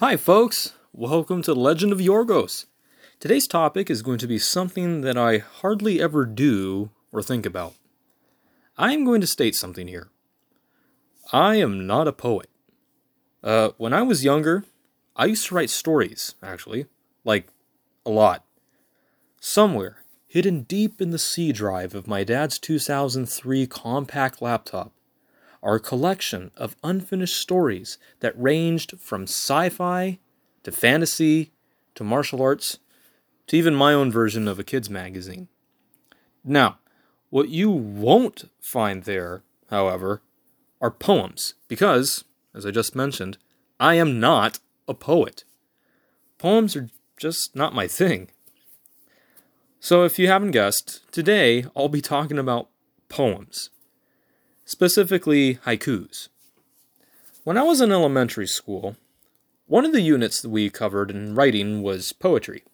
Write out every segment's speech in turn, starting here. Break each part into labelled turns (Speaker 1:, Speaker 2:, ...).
Speaker 1: Hi, folks. Welcome to Legend of Yorgos. Today's topic is going to be something that I hardly ever do or think about. I am going to state something here. I am not a poet. Uh, when I was younger, I used to write stories, actually. Like, a lot. Somewhere, hidden deep in the C drive of my dad's 2003 compact laptop, are a collection of unfinished stories that ranged from sci fi to fantasy to martial arts to even my own version of a kids' magazine. Now, what you won't find there, however, are poems, because, as I just mentioned, I am not a poet. Poems are just not my thing. So, if you haven't guessed, today I'll be talking about poems specifically haikus. When I was in elementary school, one of the units that we covered in writing was poetry.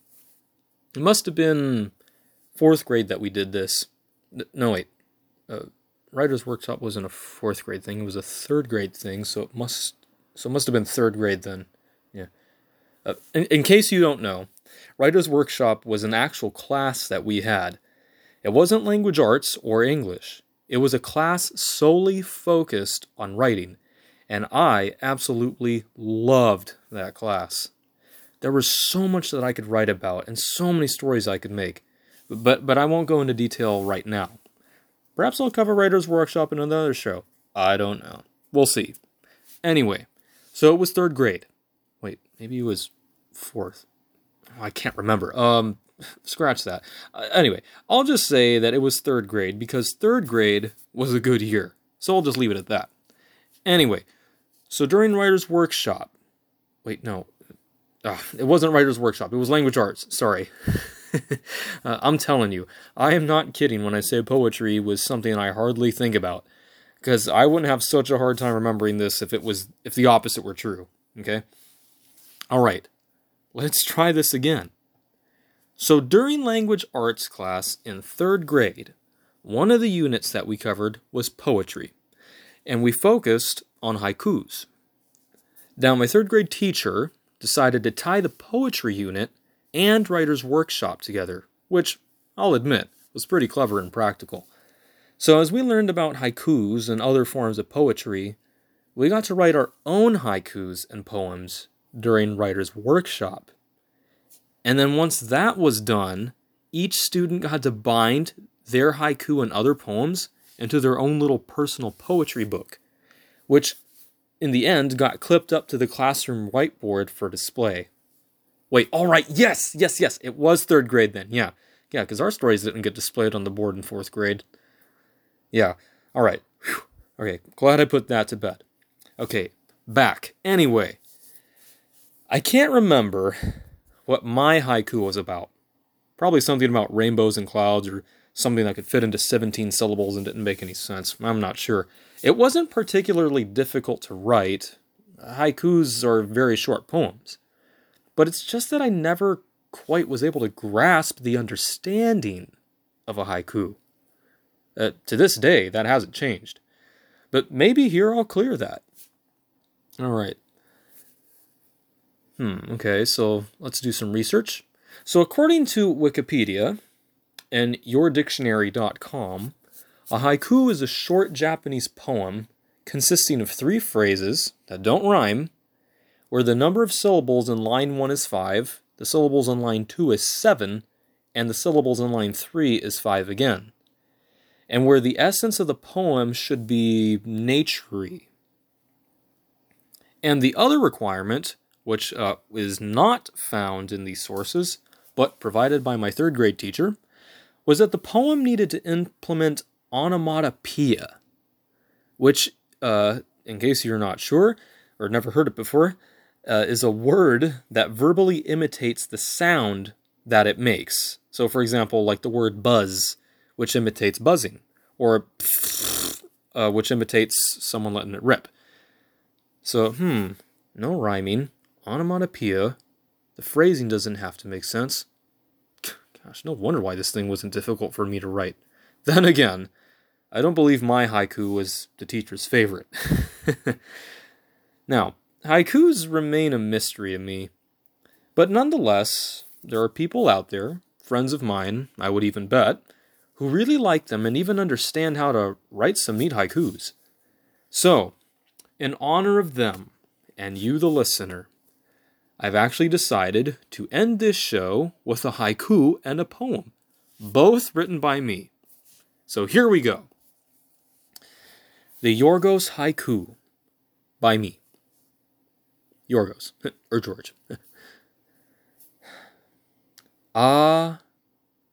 Speaker 1: It must have been fourth grade that we did this. No, wait. Uh, writer's workshop wasn't a fourth grade thing; it was a third grade thing. So it must, so it must have been third grade then. Yeah. Uh, in, in case you don't know, writer's workshop was an actual class that we had. It wasn't language arts or English. It was a class solely focused on writing, and I absolutely loved that class. There was so much that I could write about and so many stories I could make, but, but I won't go into detail right now. Perhaps I'll cover Writer's Workshop in another show. I don't know. We'll see. Anyway, so it was third grade. Wait, maybe it was fourth. I can't remember. Um, scratch that. Uh, anyway, I'll just say that it was third grade because third grade was a good year. So I'll just leave it at that. Anyway, so during Writer's Workshop, wait, no, uh, it wasn't Writer's Workshop, it was Language Arts, sorry. uh, I'm telling you, I am not kidding when I say poetry was something I hardly think about. Because I wouldn't have such a hard time remembering this if it was if the opposite were true. Okay? Alright. Let's try this again. So during language arts class in third grade, one of the units that we covered was poetry, and we focused on haikus. Now, my third grade teacher decided to tie the poetry unit and writer's workshop together, which I'll admit was pretty clever and practical. So, as we learned about haikus and other forms of poetry, we got to write our own haikus and poems during writer's workshop. And then once that was done, each student got to bind their haiku and other poems into their own little personal poetry book, which in the end got clipped up to the classroom whiteboard for display. Wait, all right, yes, yes, yes, it was third grade then. Yeah, yeah, because our stories didn't get displayed on the board in fourth grade. Yeah, all right. Whew. Okay, glad I put that to bed. Okay, back. Anyway, I can't remember what my haiku was about. Probably something about rainbows and clouds or something that could fit into 17 syllables and didn't make any sense. I'm not sure. It wasn't particularly difficult to write. Haikus are very short poems. But it's just that I never quite was able to grasp the understanding of a haiku. Uh, to this day, that hasn't changed. But maybe here I'll clear that. All right. Hmm, okay, so let's do some research. So, according to Wikipedia and yourdictionary.com, a haiku is a short Japanese poem consisting of three phrases that don't rhyme, where the number of syllables in line 1 is 5, the syllables in line 2 is 7, and the syllables in line 3 is 5 again. And where the essence of the poem should be naturey. And the other requirement which uh, is not found in these sources, but provided by my third grade teacher, was that the poem needed to implement onomatopoeia, which, uh, in case you're not sure or never heard it before, uh, is a word that verbally imitates the sound that it makes. So, for example, like the word buzz, which imitates buzzing, or uh, which imitates someone letting it rip. So, hmm, no rhyming, onomatopoeia. The phrasing doesn't have to make sense. Gosh, no wonder why this thing wasn't difficult for me to write. Then again, I don't believe my haiku was the teacher's favorite. now, haikus remain a mystery to me. But nonetheless, there are people out there, friends of mine, I would even bet, who really like them and even understand how to write some neat haikus. So, in honor of them and you, the listener, I've actually decided to end this show with a haiku and a poem, both written by me. So here we go. The Yorgos Haiku by me. Yorgos, or George. ah,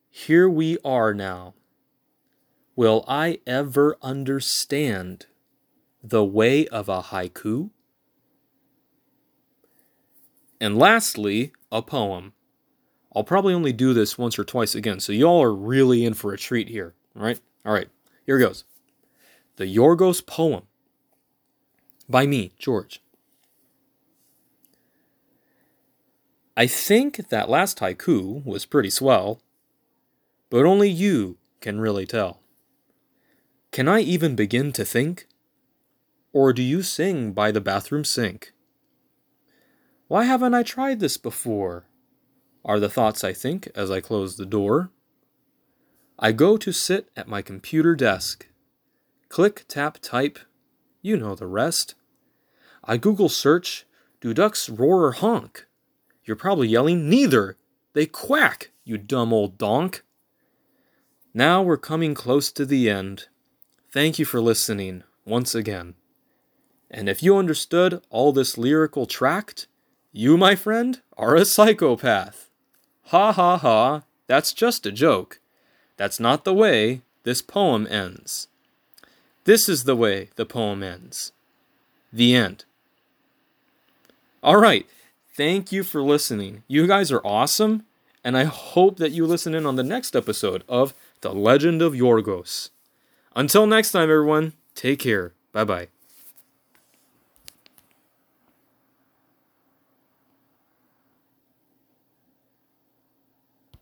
Speaker 1: here we are now. Will I ever understand the way of a haiku? And lastly, a poem. I'll probably only do this once or twice again, so y'all are really in for a treat here. All right? All right, here goes. The Yorgos poem by me, George. I think that last haiku was pretty swell, but only you can really tell. Can I even begin to think? Or do you sing by the bathroom sink? Why haven't I tried this before? Are the thoughts I think as I close the door. I go to sit at my computer desk. Click, tap, type. You know the rest. I Google search, do ducks roar or honk? You're probably yelling, neither. They quack, you dumb old donk. Now we're coming close to the end. Thank you for listening once again. And if you understood all this lyrical tract, you, my friend, are a psychopath. Ha ha ha, that's just a joke. That's not the way this poem ends. This is the way the poem ends. The end. All right. Thank you for listening. You guys are awesome, and I hope that you listen in on the next episode of The Legend of Yorgos. Until next time, everyone, take care. Bye bye.